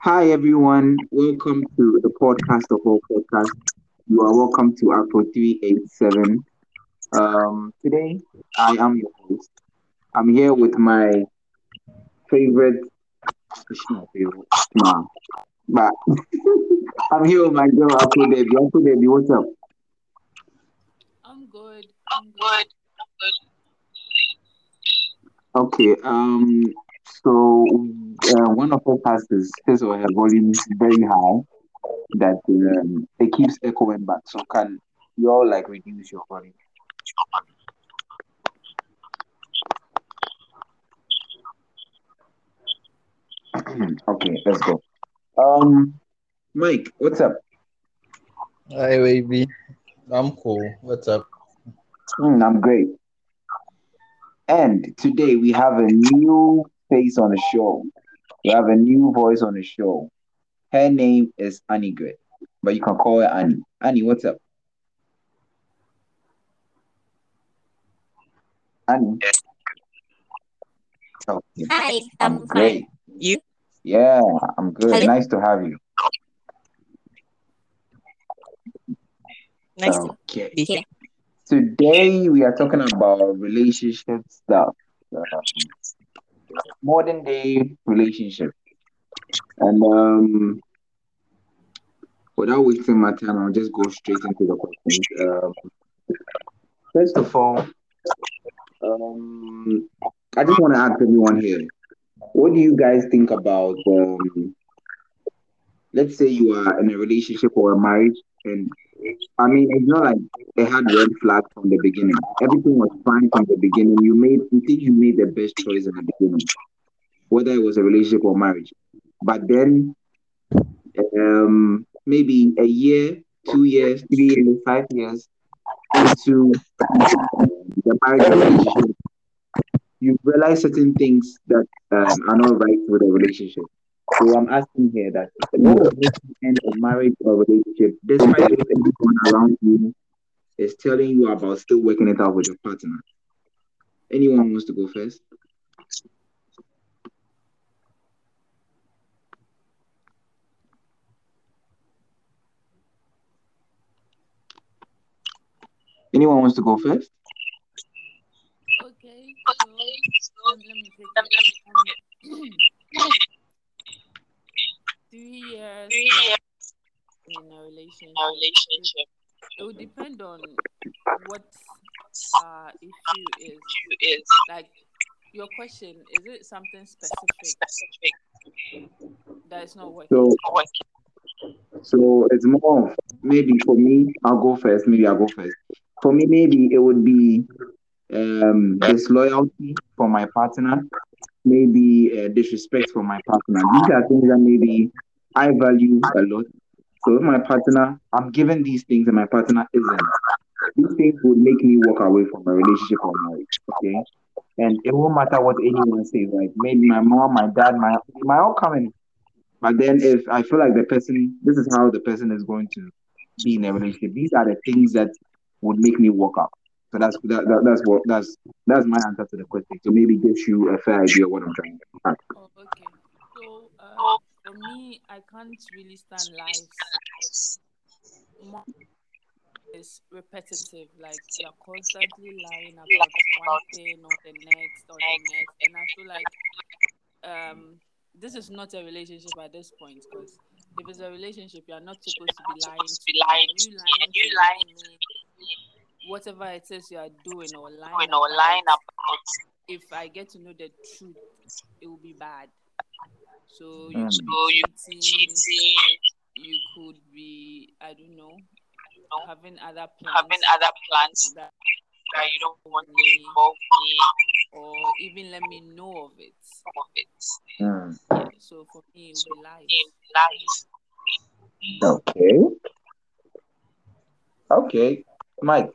Hi everyone, welcome to the podcast of all podcasts. You are welcome to Afro 387. Um, today I am your host. I'm here with my favorite, it's not favorite, nah, but I'm here with my girl Afro Debbie. Afro Debbie, what's up? I'm good. I'm good. Okay, um, so uh, one of us pastors, his or her volume is very high that um, it keeps echoing back. So can you all like reduce your volume? okay, let's go. Um, Mike, what's up? Hi, baby. I'm cool. What's up? Hmm, I'm great. And today we have a new face on the show. We have a new voice on the show. Her name is Annie Gray, but you can call her Annie. Annie, what's up? Annie. Okay, Hi, I'm I'm great. fine. You? Yeah, I'm good. Hello. Nice to have you. Nice to be here. Today we are talking about relationship stuff, um, modern day relationship, and um, without wasting my time, I'll just go straight into the questions. Um, first of all, um, I just want to ask everyone here, what do you guys think about um, let's say you are in a relationship or a marriage, and I mean, it's not like it had red flags from the beginning. Everything was fine from the beginning. You made, you think you made the best choice in the beginning, whether it was a relationship or marriage. But then, um, maybe a year, two years, three years, five years into the marriage relationship, you realize certain things that um, are not right with the relationship. So I'm asking here that what make you end a marriage or relationship despite if everyone around you is telling you about still working it out with your partner? Anyone wants to go first? Anyone wants to go first? Okay, so let, me take. Three years plus in a relationship. It would depend on what uh issue is. Like your question, is it something specific that is not working? So, so it's more of maybe for me, I'll go first. Maybe I'll go first. For me, maybe it would be um, disloyalty for my partner, maybe uh, disrespect for my partner. These are things that maybe I value a lot. So my partner, I'm given these things and my partner isn't, these things would make me walk away from a relationship or marriage. Okay. And it won't matter what anyone says, like maybe my mom, my dad, my my all coming. But then if I feel like the person, this is how the person is going to be in a relationship, these are the things that would make me walk out. So that's that, that that's what that's that's my answer to the question. So maybe gives you a fair idea of what I'm trying to. Oh, okay. So uh, me, I can't really stand lies. It's repetitive. Like you're constantly lying about one thing or the next or the next, and I feel like um this is not a relationship at this point because if it's a relationship, you're not supposed to be lying to. And you lying to me, whatever it is you are doing or lying about, if I get to know the truth, it will be bad. So you Mm. could be cheating, you could be, I don't know, having other plans having other plans that that you don't want to me involve me. or even let me know of it. Of Mm. Yeah, so for me, it will be lies. in life. Okay. Okay. Mike,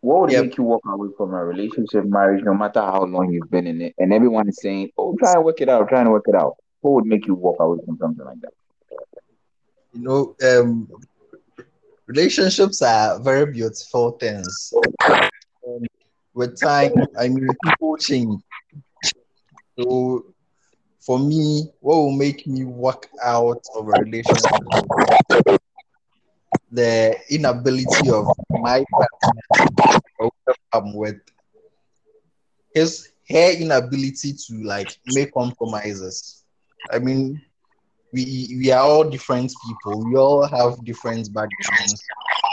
what would Yep. make you walk away from a relationship, marriage, no matter how long you've been in it, and everyone is saying, "Oh, try and work it out, try and work it out." What would make you walk away from something like that? You know, um, relationships are very beautiful things. And with time, I mean, people change. So for me, what will make me walk out of a relationship? The inability of my partner with, his her inability to like make compromises. I mean, we we are all different people. We all have different backgrounds,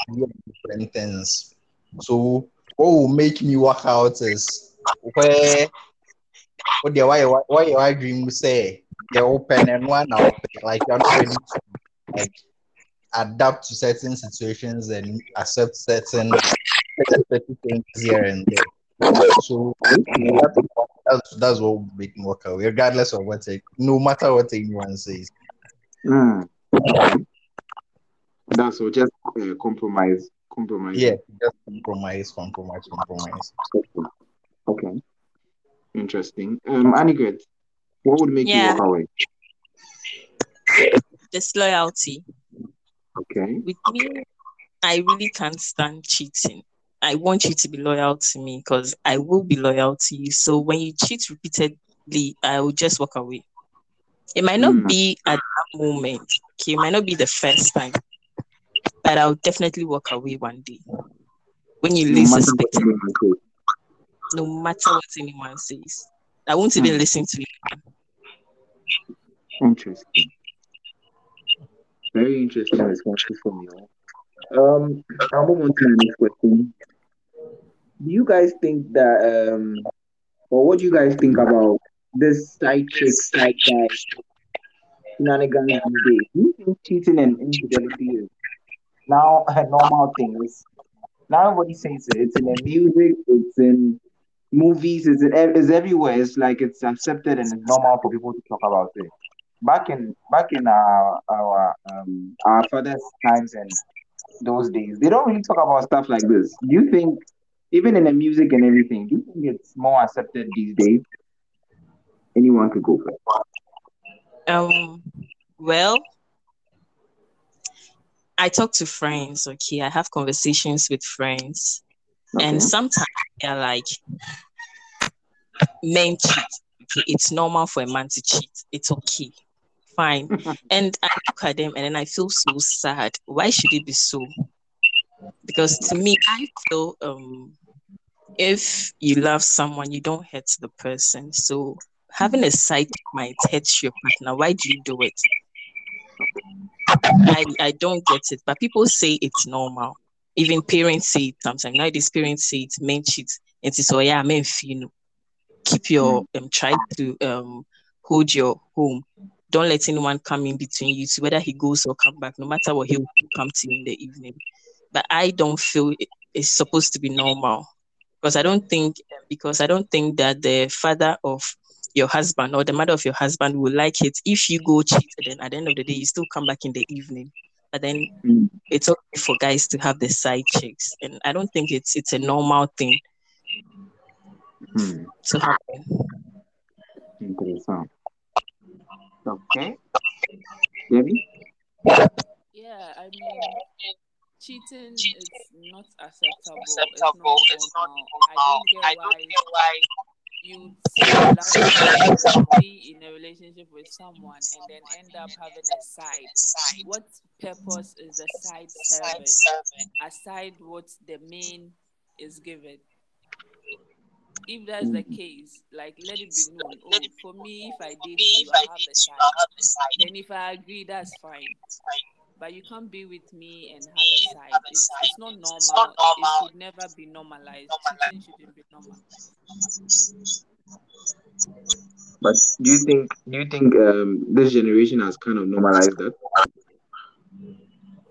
we have different things. So what will make me work out is where oh what the why why why why dream say they're open and one out like you're not ready to like adapt to certain situations and accept certain certain things here and there. So that's, that's what will make me work out, regardless of what it, no matter what anyone says. Mm. That's all. Just uh, compromise. Compromise. Yeah, just compromise, compromise, compromise. Okay. okay. Interesting. Um, Annegret, what would make Yeah. you walk away? Disloyalty. Okay. With me, I really can't stand cheating. I want you to be loyal to me because I will be loyal to you. So when you cheat repeatedly, I will just walk away. It might not Mm. be at that moment. Okay, it might not be the first time, but I'll definitely walk away one day. When you No least matter what it, anyone says. no matter what anyone says, I won't even Mm. listen to it. Interesting. Very interesting responses from you. Um, I'll move on to the next question. Do you guys think that, um, or what do you guys think about this side chick, side guy shenanigans? Do you think cheating and infidelity is now a normal thing? Now everybody says it. It's in the music, it's in movies, it's, in, it's everywhere. It's like it's accepted and it's normal for people to talk about it back in back in our our um our father's times and those days, they don't really talk about stuff like this. Do you think, even in the music and everything, do you think it's more accepted these days? Anyone could go first. Um, well, I talk to friends, okay. I have conversations with friends, Okay. and sometimes they're like, men cheat. Okay, it's normal for a man to cheat. It's okay, fine. And I look at them and then I feel so sad. Why should it be so? Because to me, I feel um if you love someone, you don't hurt the person. So having a side might hurt your partner. Why do you do it? I, I don't get it, but people say it's normal. Even parents say it sometimes. Now these parents say it's men cheat. And so yeah, men you know. Keep your um try to um hold your home. Don't let anyone come in between you to whether he goes or come back, no matter what he'll come to you in the evening. But I don't feel it- it's supposed to be normal. Because I don't think because I don't think that the father of your husband or the mother of your husband will like it if you go cheat and then at the end of the day you still come back in the evening. But then Mm. it's okay for guys to have the side chicks. And I don't think it's it's a normal thing Hmm. to happen. Interessant. Okay. Debbie? Yeah, I mean, cheating is not acceptable. acceptable. It's not normal. I don't get why you say you love be in a relationship with someone, and then end up having a side. What purpose is the side serving aside what the main is given? If that's the case, like let it be known. Oh, for me, if I did, you, If I I have a you, side. I have the side. Then if I agree, that's fine. Fine. But you can't be with me and have a side. have a It's, side. it's not normal. It's not normal. It should never be normalized. Cheating shouldn't be normal. But do you think do you think um this generation has kind of normalized that?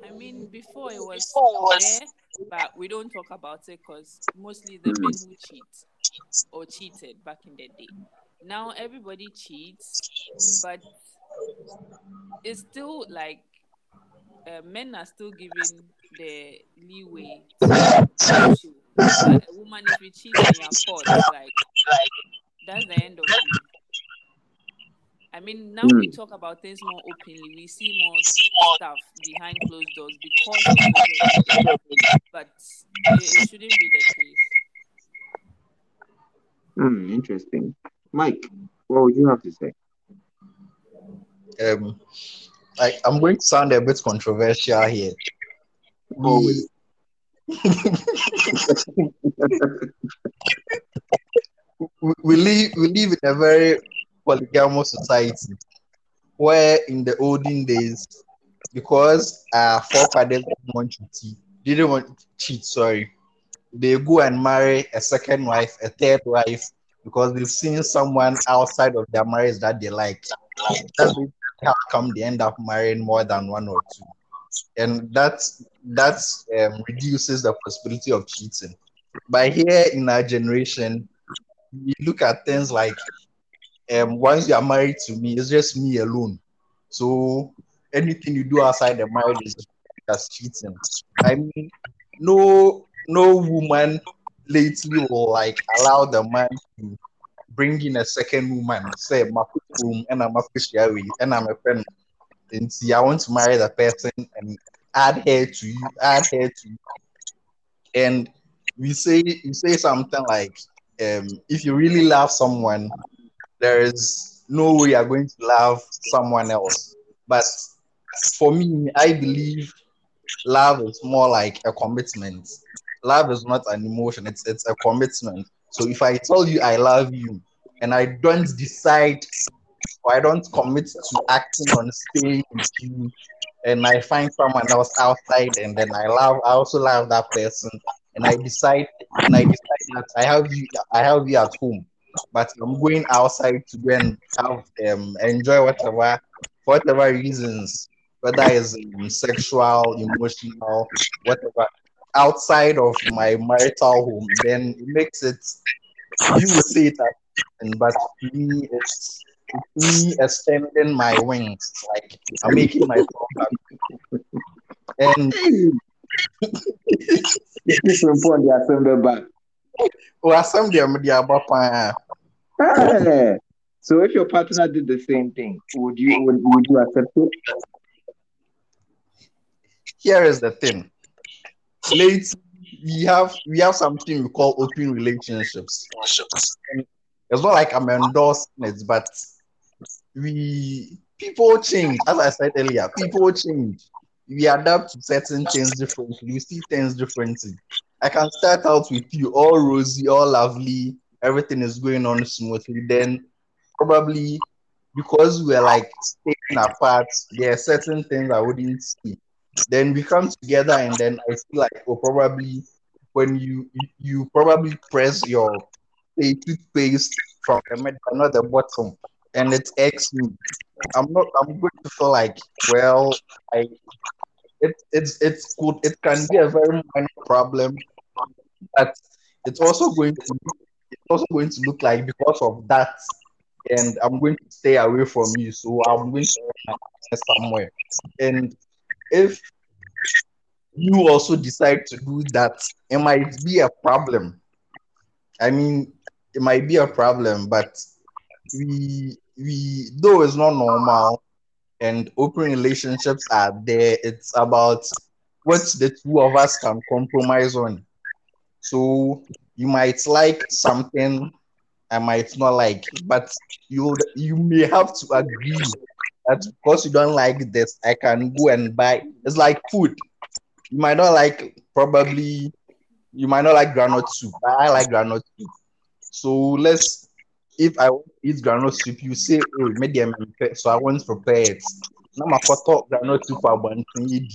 I mean, before it was Before it was- there, but we don't talk about it because mostly the men who cheat or cheated back in the day. Now everybody cheats, but it's still like uh, men are still given the leeway to do a woman, if you cheat and you're caught, like Like that's the end of you. I mean, now we talk about things more openly. We see more see more stuff behind closed doors because of social media, but it, it shouldn't be the case. Hmm, interesting. Mike, what would you have to say? um, like I'm going to sound a bit controversial here. We live we live in a very polygamous society where in the olden days, because our forefathers didn't want to cheat, didn't want to cheat, sorry, they go and marry a second wife, a third wife, because they've seen someone outside of their marriage that they like. That's how come they end up marrying more than one or two. And that's that's um, reduces the possibility of cheating. But here in our generation, we look at things like um, once you are married to me, it's just me alone. So anything you do outside the marriage is that's cheating. I mean, no no woman lately will like allow the man to bring in a second woman, say my room and I'm a and I'm a friend. And see, I want to marry the person and add her to you, add her to you. And we say we say something like, um, if you really love someone, there is no way you're going to love someone else. But for me, I believe love is more like a commitment. Love is not an emotion, it's it's a commitment. So if I tell you I love you and I don't decide or I don't commit to acting on staying with you and I find someone else outside and then I love I also love that person and I decide and I decide that I have you I have you at home but I'm going outside to go and have um enjoy whatever for whatever reasons whether it's um, sexual emotional whatever outside of my marital home then it makes it you will say it as but me it's it's me extending my wings like I'm making myself happy and Different point, the assembly back. well them the Ah, So if your partner did the same thing, would you would, would you accept it? here is the thing. Late, we have we have something we call open relationships. It's not like I'm endorsing it, but we people change. As I said earlier, people change. We adapt to certain things differently. We see things differently. I can start out with you all rosy, all lovely, everything is going on smoothly. Then probably because we're like staying apart, there are certain things I wouldn't see then we come together and then I feel like oh probably when you you, probably press your say, toothpaste from the middle, not the bottom, and it's X me. I'm not I'm going to feel like well I it, it's it's good it can be a very minor problem, but it's also going to it's also going to look like because of that and I'm going to stay away from you. So I'm going to somewhere. And if you also decide to do that, it might be a problem. I mean, it might be a problem, but we we though it's not normal and open relationships are there, it's about what the two of us can compromise on. So you might like something I might not like, but you you may have to agree that because you don't like this, I can go and buy. It's like food. You might not like probably you might not like groundnut soup. but I like groundnut soup. So let's if I eat groundnut soup, you say, oh, medium, so I want to prepare it. Now my photo groundnut soup I want to eat.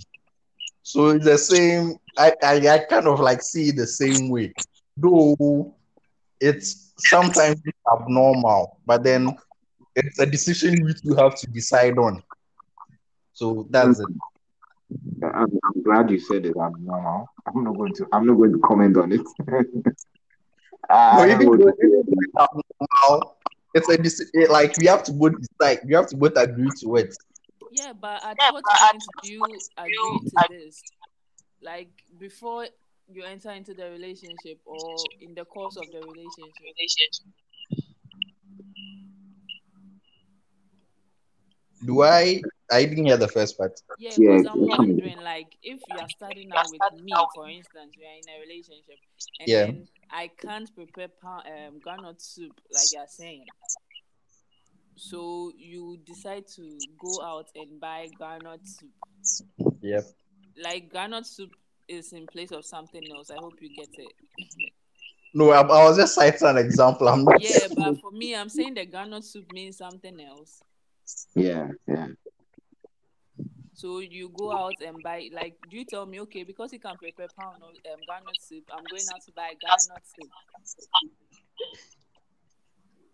So it's the same. I, I I kind of like see the same way, though it's sometimes abnormal, but then it's a decision which you have to decide on. So that's it. I'm, I'm glad you said it. I'm normal. I'm not going to. I'm not going to comment on it. Ah, no, even though even though it's a deci- eh, like we have to both decide. We have to both agree to it. Yeah, but at Yeah, what but at point do you agree to this? Like before you enter into the relationship or in the course of the relationship? Do I? I didn't hear the first part. Yeah, Yeah, because I'm wondering, like, if you are starting out with me, for instance, we are in a relationship, and Yeah. then I can't prepare pa- um, groundnut soup, like you're saying. So you decide to go out and buy groundnut soup. Yep. Like groundnut soup is in place of something else. I hope you get it. No, I, I was just citing an example. I'm not. yeah, but for me, I'm saying the groundnut soup means something else. Yeah, yeah. So you go out and buy like do you tell me okay because you can prepare pound of um, groundnut soup, I'm going out to buy groundnut soup.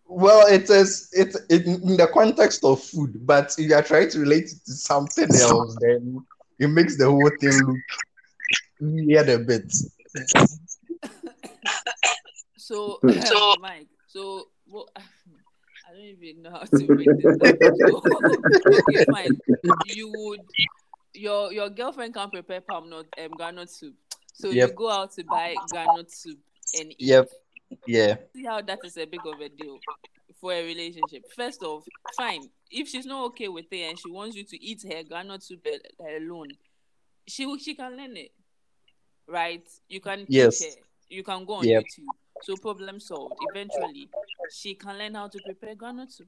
Well, it is it's it, in the context of food, but if you are trying to relate it to something else, then it makes the whole thing look weird a bit. So, Hmm. so Mike, so what? I don't even know how to bring this okay, fine. You would your your girlfriend can prepare palm nut um groundnut soup. So Yep. you go out to buy groundnut soup and eat. Yep. Yeah. See how that is a big of a deal for a relationship. First off, fine. If she's not okay with it and she wants you to eat her groundnut soup al- alone, she will- she can learn it, right? You can teach Yes. her. You can go on Yep. YouTube. So problem solved. Eventually, she can learn how to prepare groundnut soup,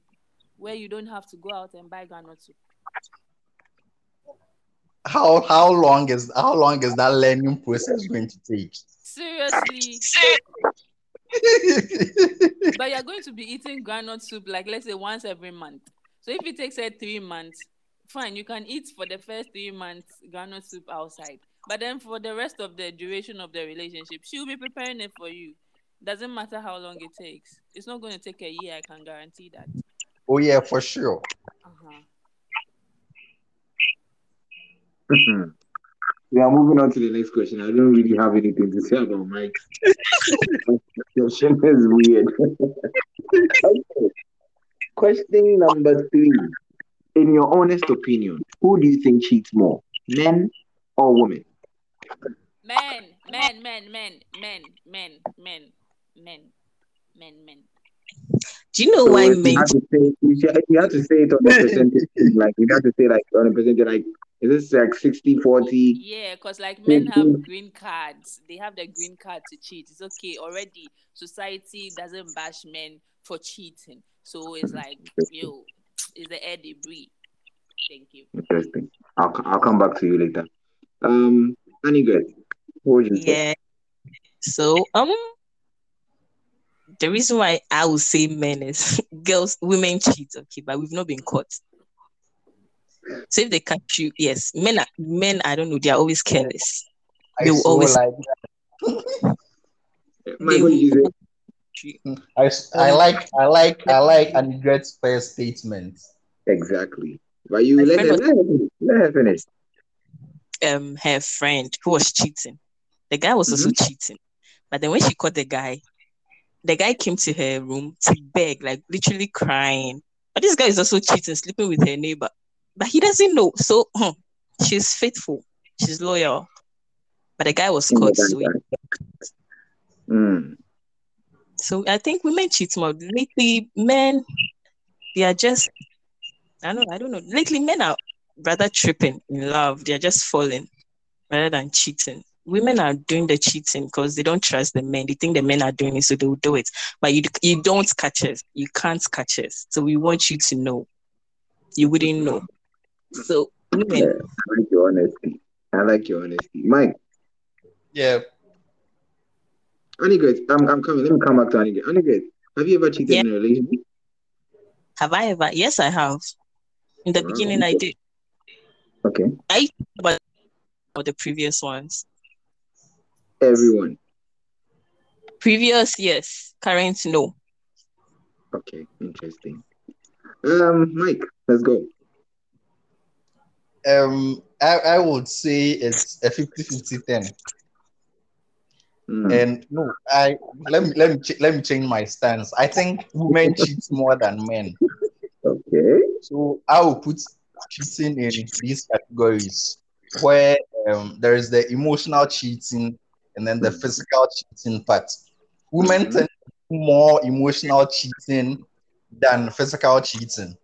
where you don't have to go out and buy groundnut soup. How how long is how long is that learning process going to take? Seriously, but you're going to be eating groundnut soup like let's say once every month. So if it takes her three months, fine, you can eat for the first three months groundnut soup outside. But then for the rest of the duration of the relationship, she'll be preparing it for you. Doesn't matter how long it takes. It's not going to take a year. I can guarantee that. oh yeah, for sure. Uh-huh. we are moving on to the next question. I don't really have anything to say about Mike. question is weird. okay. Question number three. In your honest opinion, who do you think cheats more, men or women? Men, men, men, men, men, men, men, men, men, men. Do you know So why if you men? had say, you should- you have to say it on the percentage, like you have to say like on a percentage, like is this like 60, 40? Yeah, because like men have green cards. They have the green card to cheat. It's okay. Already, society doesn't bash men for cheating. So it's like, yo, it's the air they breathe. Thank you. Interesting. I'll I'll come back to you later. Um, Anigret, what would you say? Yeah. So um, the reason why I would say men is girls, women cheat, okay, but we've not been caught. So if they catch you, yes, men are men. I don't know. They are always careless. I They will always- like Mike, what did you say? I, s- I like I like I like and great first statement. Exactly. But you let friend her, was- let her finish. Let her finish. um her friend who was cheating. The guy was also cheating. But then when she caught the guy, the guy came to her room to beg, like literally crying. But this guy is also cheating, sleeping with her neighbor. But he doesn't know. So hmm, she's faithful, she's loyal. But the guy was caught. So, he- Mm. so I think women cheat more. Lately, men they are just I don't know, I don't know. Lately, men are rather tripping in love. They're just falling rather than cheating. Women are doing the cheating because they don't trust the men. They think the men are doing it, so they will do it. But you you don't catch us. You can't catch us. So we want you to know. You wouldn't know. So Yeah, I like your honesty. I like your honesty. Mike, Yeah, Anigret, I'm, I'm coming. Let me come back to Anigret. Anigret, have you ever cheated Yeah. in a relationship? have I ever? Yes, I have. In the Wow. beginning, I did. Okay. I but for the previous ones, Everyone. previous yes, current no. Okay. Interesting. Um, Mike, let's go. um, I, I would say it's a 50-50 thing. Mm. And no, I let me let me ch- let me change my stance. I think women cheat more than men. Okay. So I will put cheating in these categories where um, there is the emotional cheating and then the physical cheating part. Women Mhm. tend to do more emotional cheating than physical cheating.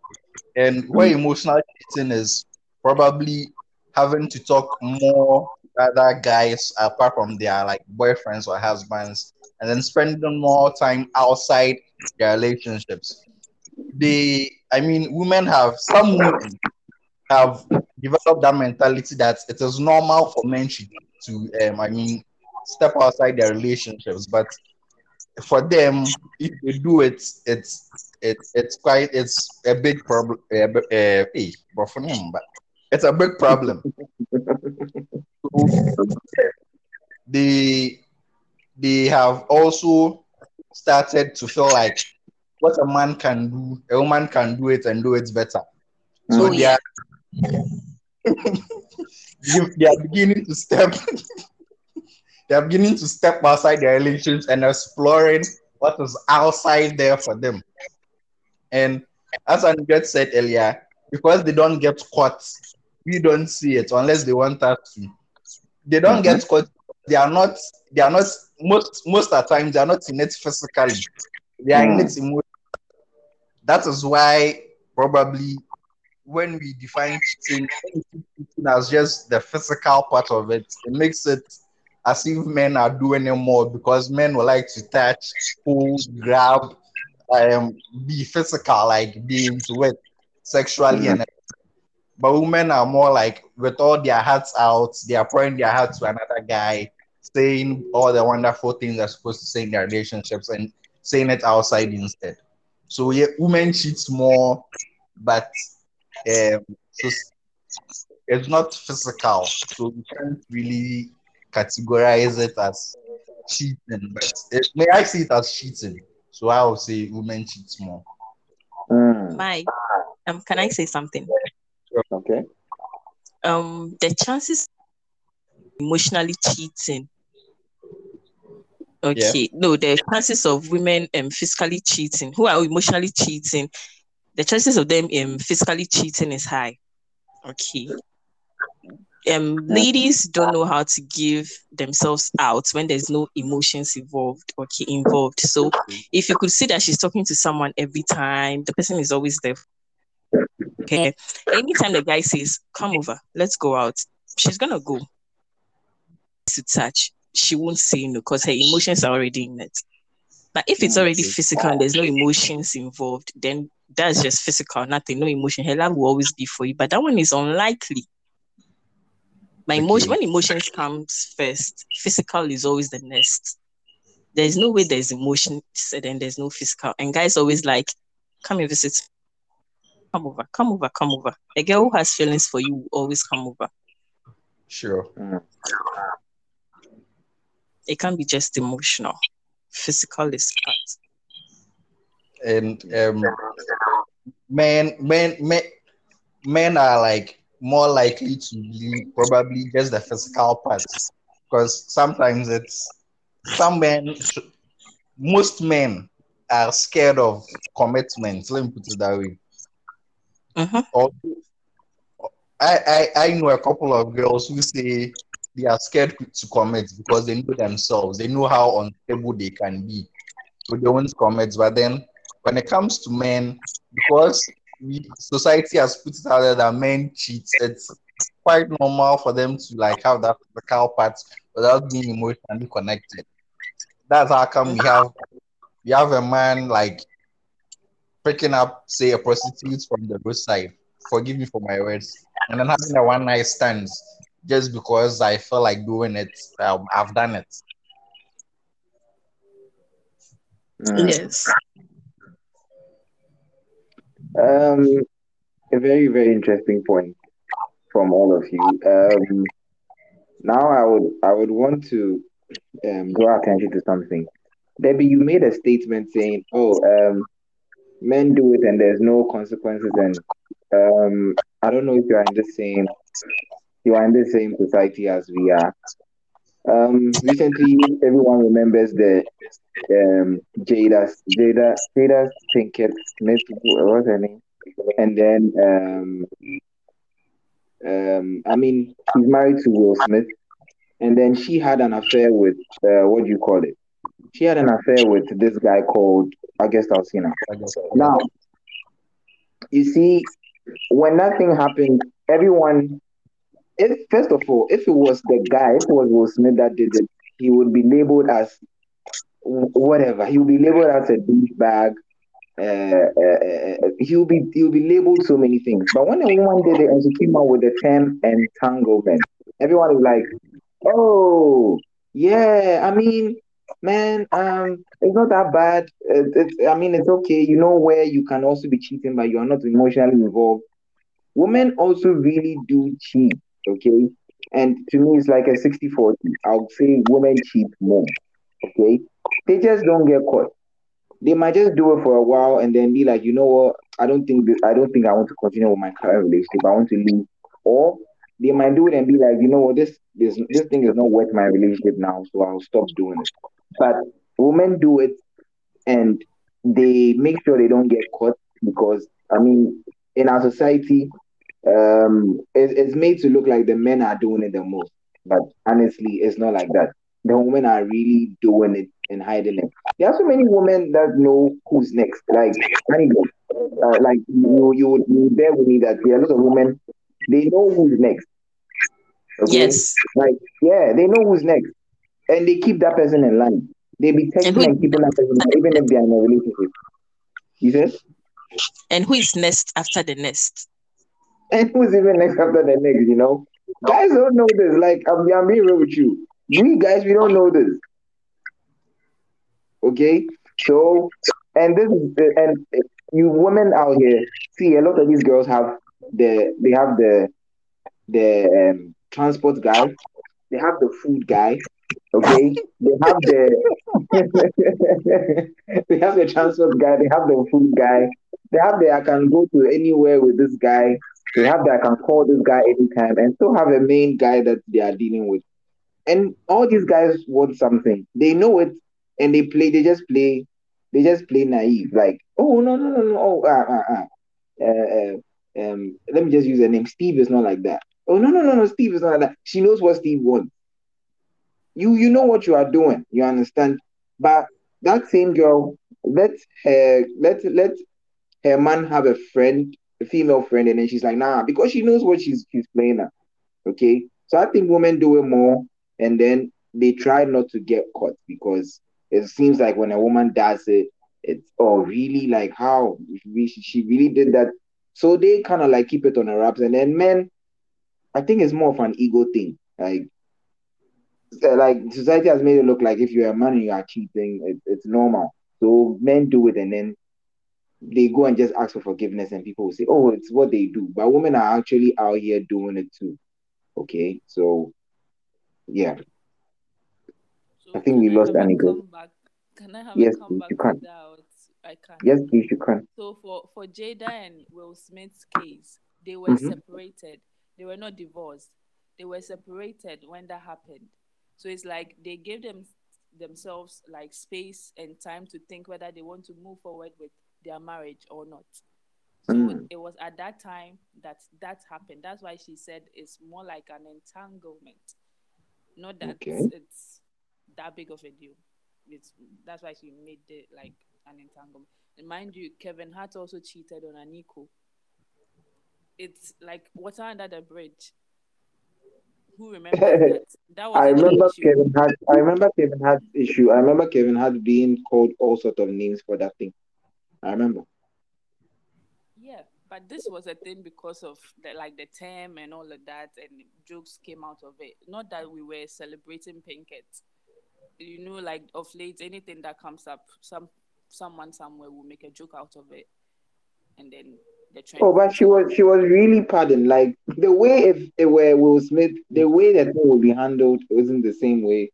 And where emotional cheating is probably having to talk more other guys apart from their like boyfriends or husbands and then spending more time outside their relationships. They I mean, women have some women have developed that mentality that it is normal for men to, to um, I mean, step outside their relationships, but for them, if they do it, it's it's it's quite it's a big problem. Uh, uh, hey, but for them, but it's a big problem. They they have also started to feel like what a man can do, a woman can do it and do it better. So Oh, they yeah. are they are beginning to step they are beginning to step outside their relationships and exploring what is outside there for them. And as Andrea said earlier, because they don't get caught, we don't see it unless they want us to. They don't get mm-hmm. caught. They are not. They are not. Most most of the time, they are not in it physically. They are in mm. it emotionally. That is why probably when we define cheating, cheating as just the physical part of it, it makes it as if men are doing it more because men will like to touch, pull, grab, um, be physical, like be into it sexually and but women are more like with all their hearts out, they are pouring their heart to another guy, saying all the wonderful things they're supposed to say in their relationships and saying it outside instead. So yeah, women cheat more, but um, it's not physical, so we can't really categorize it as cheating. But it, may I see it as cheating? So I would say women cheat more. Mm, My, um, can I say something? okay. Um, the chances emotionally cheating. Okay, no, the chances of women um physically cheating, who are emotionally cheating, the chances of them um physically cheating is high. Okay. Um, ladies don't know how to give themselves out when there's no emotions involved. Okay, involved. So if you could see that she's talking to someone every time, the person is always there. Okay. Anytime the guy says, "Come over, let's go out," she's gonna go to touch. She won't say no because her emotions are already in it. But if it's already physical and there's no emotions involved, then that's just physical, nothing, no emotion. Her love will always be for you. But that one is unlikely. My emotion, when emotions comes first, physical is always the next. There's no way there's emotion, then there's no physical. And guys always like, come and visit. Come over, come over, come over. A girl who has feelings for you always come over. Sure. It can't be just emotional. Physical is part. and um, men, men, men, men are like more likely to be probably just the physical part because sometimes it's some men, most men are scared of commitment. Let me put it that way. Mhm. Or I, I, I know a couple of girls who say they are scared to commit because they know themselves. They know how unstable they can be. So they won't commit. But then when it comes to men, because society has put it out there that men cheat, it's quite normal for them to like have that physical part without being emotionally connected. That's how come we have we have a man like picking up, say, a prostitute from the roadside. Forgive me for my words, and then having a one night stand just because I feel like doing it. Um, I've done it. Mm. Yes. Um, a very, very interesting point from all of you. Um, now I would I would want to um, draw attention to something. Debbie, you made a statement saying, "Oh, um, men do it and there's no consequences." And um, I don't know if you are in the same you are in the same society as we are. Um, recently, everyone remembers the um, Jada Jada Jada Pinkett Smith. What's her name? And then um, um, I mean, she's married to Will Smith, and then she had an affair with uh, what do you call it? She had an affair with this guy called August Alsina. Now, you see, when that thing happened, everyone, if first of all, if it was the guy, if it was Will Smith that did it, he would be labeled as whatever. He would be labeled as a douchebag, uh, uh, uh, he'll be he'll be labeled so many things. But when a woman did it and she came out with the term entanglement, everyone is like, "Oh, yeah." I mean, man, um, it's not that bad. It, it's, I mean, it's okay. You know where you can also be cheating, but you are not emotionally involved. Women also really do cheat, okay? And to me, it's like a 60 40. I'll say women cheat more, okay? They just don't get caught. They might just do it for a while and then be like, you know what? I don't think this, I don't think I want to continue with my current relationship. I want to leave. Or they might do it and be like, you know what? This this this thing is not worth my relationship now, so I'll stop doing it. But women do it and they make sure they don't get caught because I mean, in our society, um, it, it's made to look like the men are doing it the most. But honestly, it's not like that. The women are really doing it and hiding it. There are so many women that know who's next. Like, uh, like you, you, you bear with me that there are a lot of women. They know who's next. Okay? Yes. Like, yeah, they know who's next, and they keep that person in line. They be texting who- and keeping that person, in line, even if they are in a relationship. You said? And who is next after the next? And who's even next after the next, you know? Guys don't know this. Like, I'm, I'm being real with you. We guys, we don't know this. Okay? So, and this is, the- and you women out here, see, a lot of these girls have the, they have the, the um, transport guy, they have the food guy, okay? They have the, they have the transport guy, they have the food guy, they have the, I can go to anywhere with this guy, they have that I can call this guy anytime and still have a main guy that they are dealing with. And all these guys want something. They know it and they play, they just play, they just play naive. Like, oh no, no, no, no, oh ah. Uh, uh, um, let me just use a name. Steve is not like that. Oh no, no, no, no, Steve is not like that. She knows what Steve wants. You you know what you are doing, you understand? But that same girl, let her let let her man have a friend, female friend, and then she's like, nah, because she knows what she's she's playing at. Okay. So I think women do it more and then they try not to get caught because it seems like when a woman does it, it's oh really like how she, she really did that. So they kind of like keep it on the wraps. And then men, I think it's more of an ego thing. Like uh, like society has made it look like if you're a man and you are cheating, it, it's normal. So men do it and then they go and just ask for forgiveness and people will say, oh, it's what they do. But women are actually out here doing it too. Okay. So yeah. So I think we lost have a Anika. comeback? Can I have Yes, a please, you can. without I can. Yes, please, you can. So for for Jada and Will Smith's case, they were Mhm. separated. They were not divorced. They were separated when that happened. So it's like they gave them themselves like space and time to think whether they want to move forward with their marriage or not. So Mm. it was at that time that that happened. That's why she said it's more like an entanglement, not that Okay. it's that big of a deal. It's that's why she made it like an entanglement. And mind you, Kevin Hart also cheated on Eniko. It's like water under the bridge. Who remembers that? That was I remember. Kevin Hart. I remember Kevin Hart's issue. I remember Kevin Hart being called all sort of names for that thing. I remember. Yeah, but this was a thing because of the like the term and all of that, and jokes came out of it. Not that we were celebrating Pinkett. You know, like of late, anything that comes up, some someone somewhere will make a joke out of it, and then the trend. Oh, but she was she was really pardoned. Like the way if it were Will Smith, the way that it would be handled wasn't the same way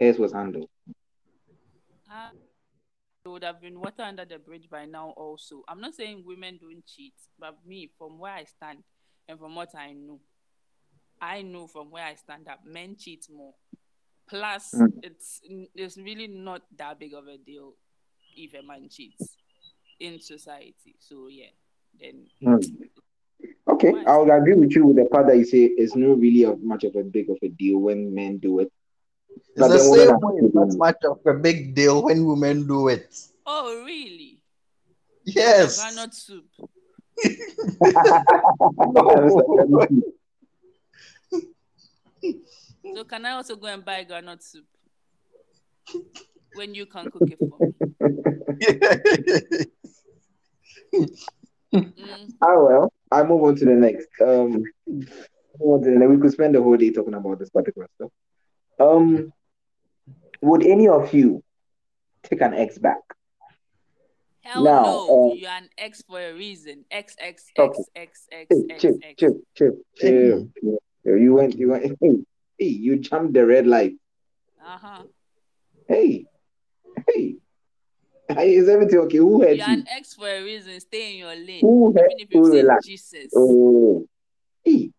hers was handled. Ah, it would have been water under the bridge by now. Also, I'm not saying women don't cheat, but me, from where I stand and from what I know, I know from where I stand that men cheat more. Plus, Mm. it's it's really not that big of a deal if a man cheats in society. So yeah, then Hmm. Okay, I would agree with you with the part that you say it's not really of much of a big of a deal when men do it. It's the same are way. still It's not much of a big deal when women do it. oh really? Yes. Groundnut soup. So can I also go and buy groundnut soup when you can cook it for me? Mm, Ah well, I move on to the next. Um, move on to the next. we could spend the whole day talking about this particular stuff. Um, would any of you take an ex back? hell Now, no. uh, You're an X for a reason. X X X X X X chill, X. chill, chill, chill, chill. You went, you went. Hey, hey, you jumped the red light. Uh huh. Hey, hey, hey, is everything okay? Who hurt You're you? an X for a reason. Stay in your lane. Who hurt? Even if you've Who seen relax? Jesus. Oh, hey,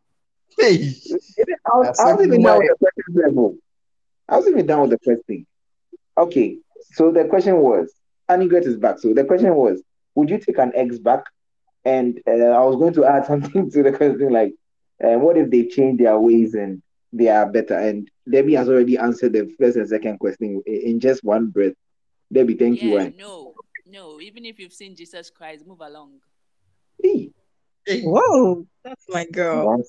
Hey, I was, I was Accept even my- down with the question level. I was even done with the first thing. Okay, so the question was, Annie Gret is back. So the question was, would you take an ex back? And uh, I was going to add something to the question like, uh, what if they change their ways and they are better? And Debbie has already answered the first and second question in, in just one breath. Debbie, thank you. yeah, no, no. Even if you've seen Jesus Christ, move along. Hey. hey. Whoa, that's my girl.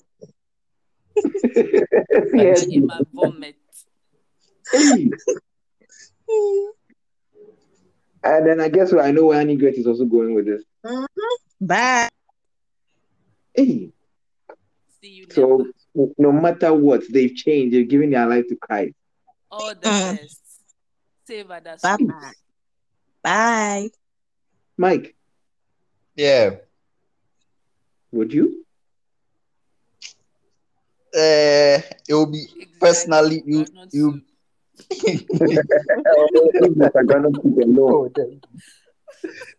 yes. And in my vomit. Hey. And then I guess I know where Annie Gret is also going with this. Bye. Hey. See you So never. no matter what, they've changed. They've given their life to Christ. All the Mm. best. Save others. Bye bye. Bye. Mike, Yeah. would you? Uh, it will be Exactly. personally you you.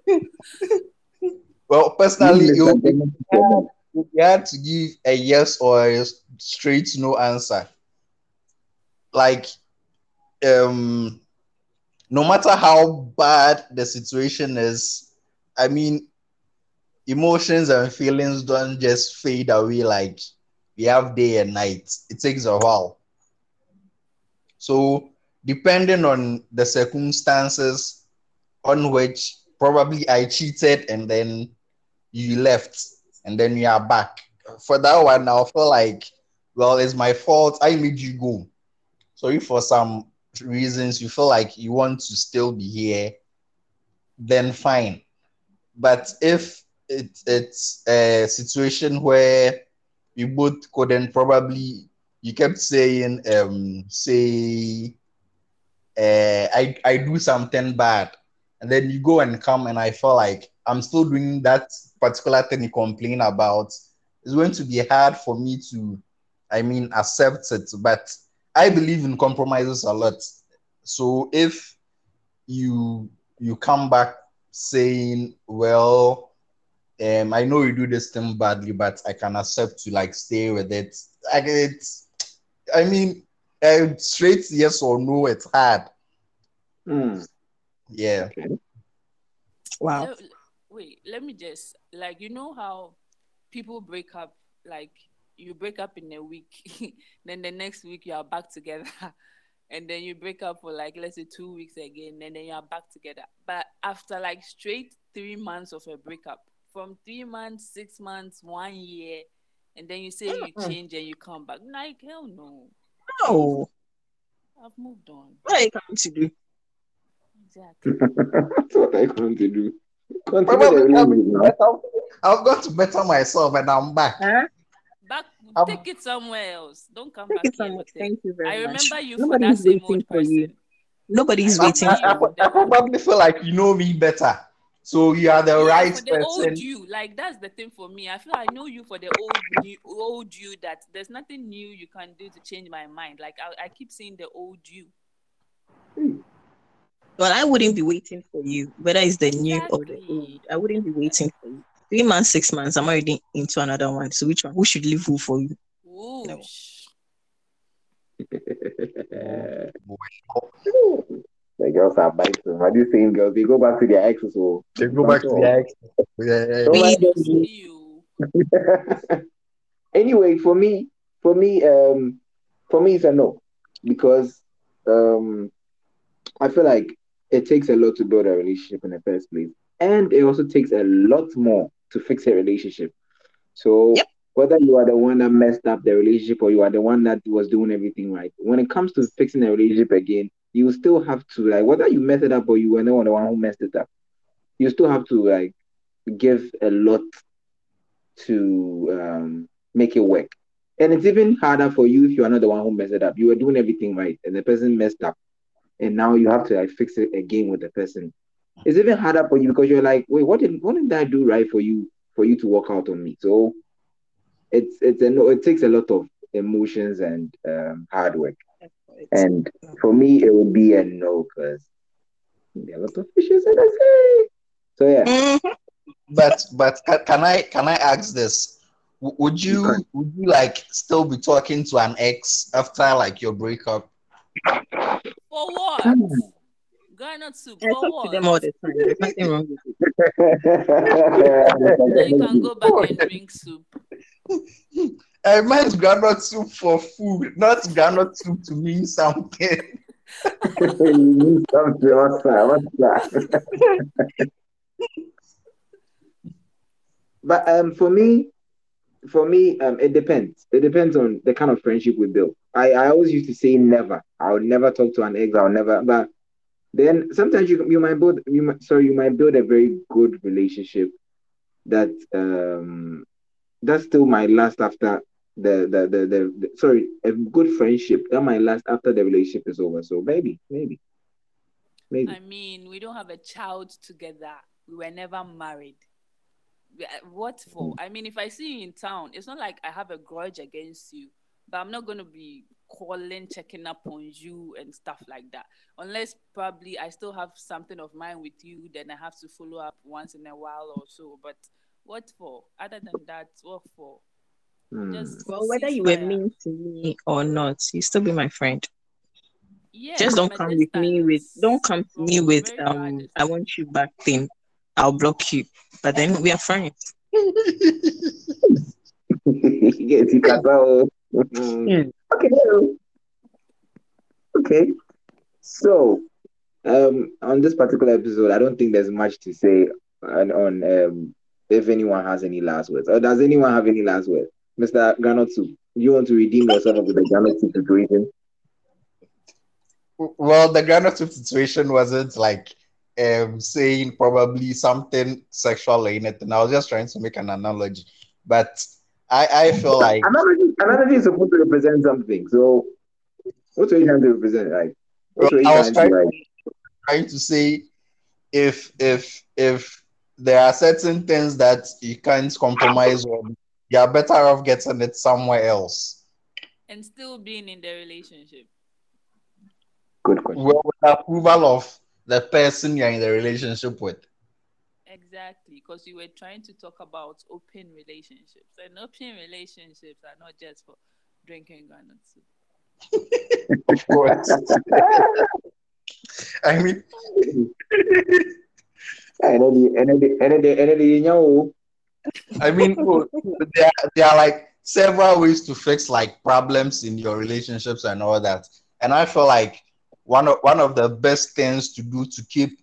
well, personally, you you had to give a yes or a straight no answer. Like, um, no matter how bad the situation is, I mean, emotions and feelings don't just fade away like we have day and night. It takes a while. So, depending on the circumstances on which probably I cheated and then you left and then you are back. For that one, I'll feel like, well, it's my fault. I made you go. So if for some reasons you feel like you want to still be here, then fine. But if it, it's a situation where you both couldn't probably, you kept saying, um, say, uh, I, I do something bad, and then you go and come, and I feel like I'm still doing that particular thing you complain about. It's going to be hard for me to, I mean, accept it. But I believe in compromises a lot. So if you you come back saying, well, um, I know you do this thing badly, but I can accept to like stay with it. Like it's, I mean, uh, straight yes or no, it's hard. Hmm. Yeah. Wow. Let- wait, let me just like you know how people break up like you break up in a week, then the next week you are back together, and then you break up for like let's say two weeks again, and then you are back together. But after like straight three months of a breakup, from three months, six months, one year, and then you say you Mm-mm. change and you come back, like hell no, No. I've moved on. What are you going to do? Exactly. That's what I come to do. Continue Probably I've, relationship got to better myself and I'm back. Huh? Back, I'm- take it somewhere else. Don't come back you here. with. Thank you very much. I much. remember you Nobody's for that same waiting old for you. person. Nobody's I waiting I, remember I, you you. I probably feel like you know me better. So you are the Yeah, right for the old you. Like that's the thing for me. I feel I know you for the old new, old you. That there's nothing new you can do to change my mind. Like I, I keep seeing the old you. Hmm. Well, I wouldn't be waiting for you, whether it's the new or the old. I wouldn't be waiting for you. Three months, six months, I'm already into another one. So which one? Who should leave who for you? No. Whoosh. the girls are biting. Are these same girls? They go back to their exes. So They go back to the ex. Yeah. Don't. See you. anyway, for me, for me, um, for me, it's a no because um, I feel like it takes a lot to build a relationship in the first place, and it also takes a lot more to fix a relationship. So Yep. whether you are the one that messed up the relationship or you are the one that was doing everything right, when it comes to fixing a relationship again, you still have to like whether you messed it up or you were the one who messed it up, you still have to like give a lot to um, make it work. And it's even harder for you if you are not the one who messed it up. You were doing everything right, and the person messed up, and now you have to like fix it again with the person. It's even harder for you because you're like, wait, what did what did I do right for you for you to work out on me? So it's it's a. It takes a lot of emotions and um, hard work. And for me, it would be a no because there are a lot of fishes in the sea. So yeah, Mhm. But but can I can I ask this? Would You you would you like still be talking to an ex after like your breakup? For what? Hmm. groundnut soup. I For talk to what? them all the time. There's nothing wrong with it. Then you can go back and drink soup. I meant groundnut soup for food, not groundnut soup to mean something. you need something. What's that? What's that? but um, for me, for me, um, it depends. It depends on the kind of friendship we build. I, I always used to say never. I would never talk to an ex. I'll never. But then sometimes you you might build you might sorry you might build a very good relationship that um that still might last after the the, the the the sorry a good friendship that might last after the relationship is over. So maybe maybe maybe. I mean, we don't have a child together. We were never married. What for? I mean, if I see you in town, it's not like I have a grudge against you, but I'm not going to be calling, checking up on you and stuff like that. Unless probably I still have something of mine with you, then I have to follow up once in a while or so. But what for? Other than that, what for? Hmm. Just Well, whether you were mean to me or not, you still be my friend. Yeah, Just don't come with me with don't come to me with um distance. I want you back thing. I'll block you. But then we are friends. yes, you can go. Hmm. Okay. Okay. So, um, on this particular episode, I don't think there's much to say on, on um if anyone has any last words. Or does anyone have any last words? Mr. Groundnut soup, do you want to redeem yourself with the groundnut soup situation? Well, the soup situation wasn't like um saying probably something sexual in it, anything. I was just trying to make an analogy. But I I feel like Analogy, analogy is supposed to represent something. So, what are you trying to represent? Like, what were I was trying to like? trying to say if if if there are certain things that you can't compromise on, you're better off getting it somewhere else. and still being in the relationship. Good question. Well, with approval of the person you're in the relationship with. Exactly, because you were trying to talk about open relationships, and open relationships are not just for drinking groundnut soup. Of course. I mean, And then, and then, and then, and then, you know, I mean, oh, there, there are like several ways to fix like problems in your relationships and all that. And I feel like one of one of the best things to do to keep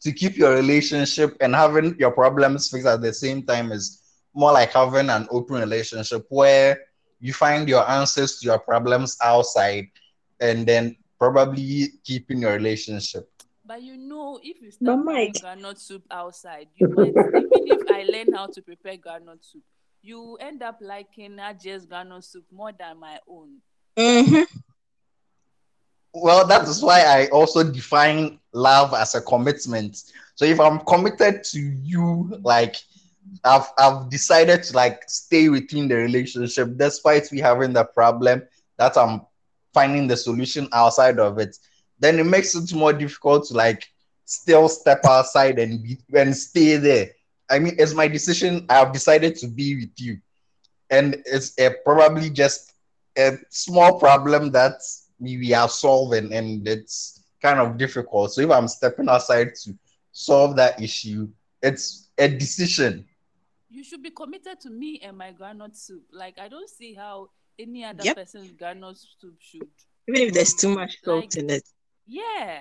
to keep your relationship and having your problems fixed at the same time is more like having an open relationship where you find your answers to your problems outside and then probably keeping your relationship. But you know, if you But start buying Mike- groundnut soup outside, you might even if I learn how to prepare groundnut soup, you end up liking not just groundnut soup more than my own. Mhm. Well, that is why I also define love as a commitment. So if I'm committed to you, like I've I've decided to like stay within the relationship despite we having the problem that I'm finding the solution outside of it, then it makes it more difficult to like still step outside and be and stay there. I mean, it's my decision. I have decided to be with you, and it's a, probably just a small problem that we, we are solving, and it's kind of difficult. So if I'm stepping outside to solve that issue, it's a decision. You should be committed to me and my groundnut soup. Like I don't see how any other Yep. person's groundnut soup should. Even if there's too much salt Like- in it, Yeah,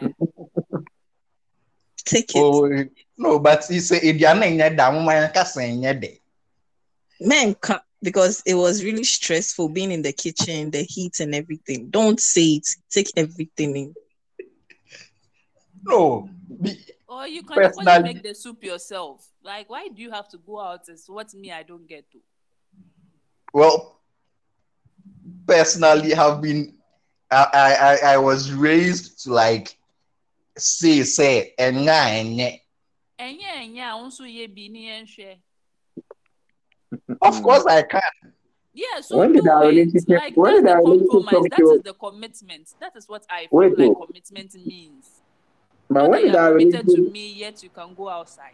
take it. Oh, oh no, but it's a Indiana in that Men can't because it was really stressful being in the kitchen, the heat and everything. Don't say it. Take everything in. No, be- Or you can equally Personally- make the soup yourself. Like, why do you have to go out? Is what me I don't get to. Well, personally, have been I, I I I was raised to like say say and Enye enye a unso ye bi ni. Of course, I can. Yeah, so When did do our it. relationship- Like when that's did the our relationship compromise. come That to- is the commitment. That is what I feel Wait, like oh. commitment means. But Not when did you our are committed to me, yet you can go outside.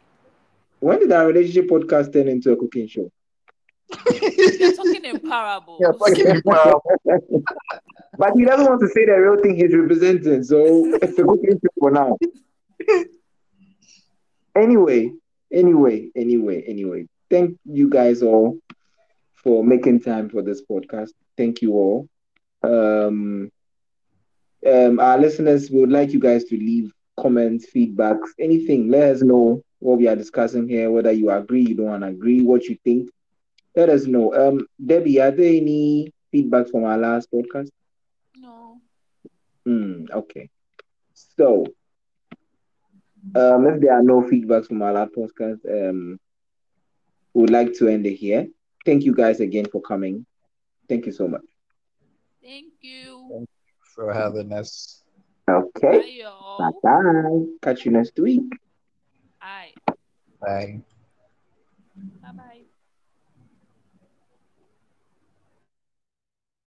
when did our relationship podcast turn into a cooking show? You're talking in parables. Yeah, fucking well, But he doesn't want to say the real thing he's representing, so it's a good show for now. Anyway, anyway, anyway, anyway. Thank you guys all for making time for this podcast. Thank you all. Um, um, our listeners we would like you guys to leave comments, feedbacks, anything. Let us know what we are discussing here, whether you agree, you don't agree, what you think. Let us know. Um, Debbie, are there any feedback from our last podcast? No. Hmm, okay. So, um, if there are no feedbacks from our last podcast, um, we would like to end it here. Thank you guys again for coming. Thank you so much. Thank you. for having us. Okay. Bye y'all. bye. Catch you next week. Aye. Bye. Bye bye.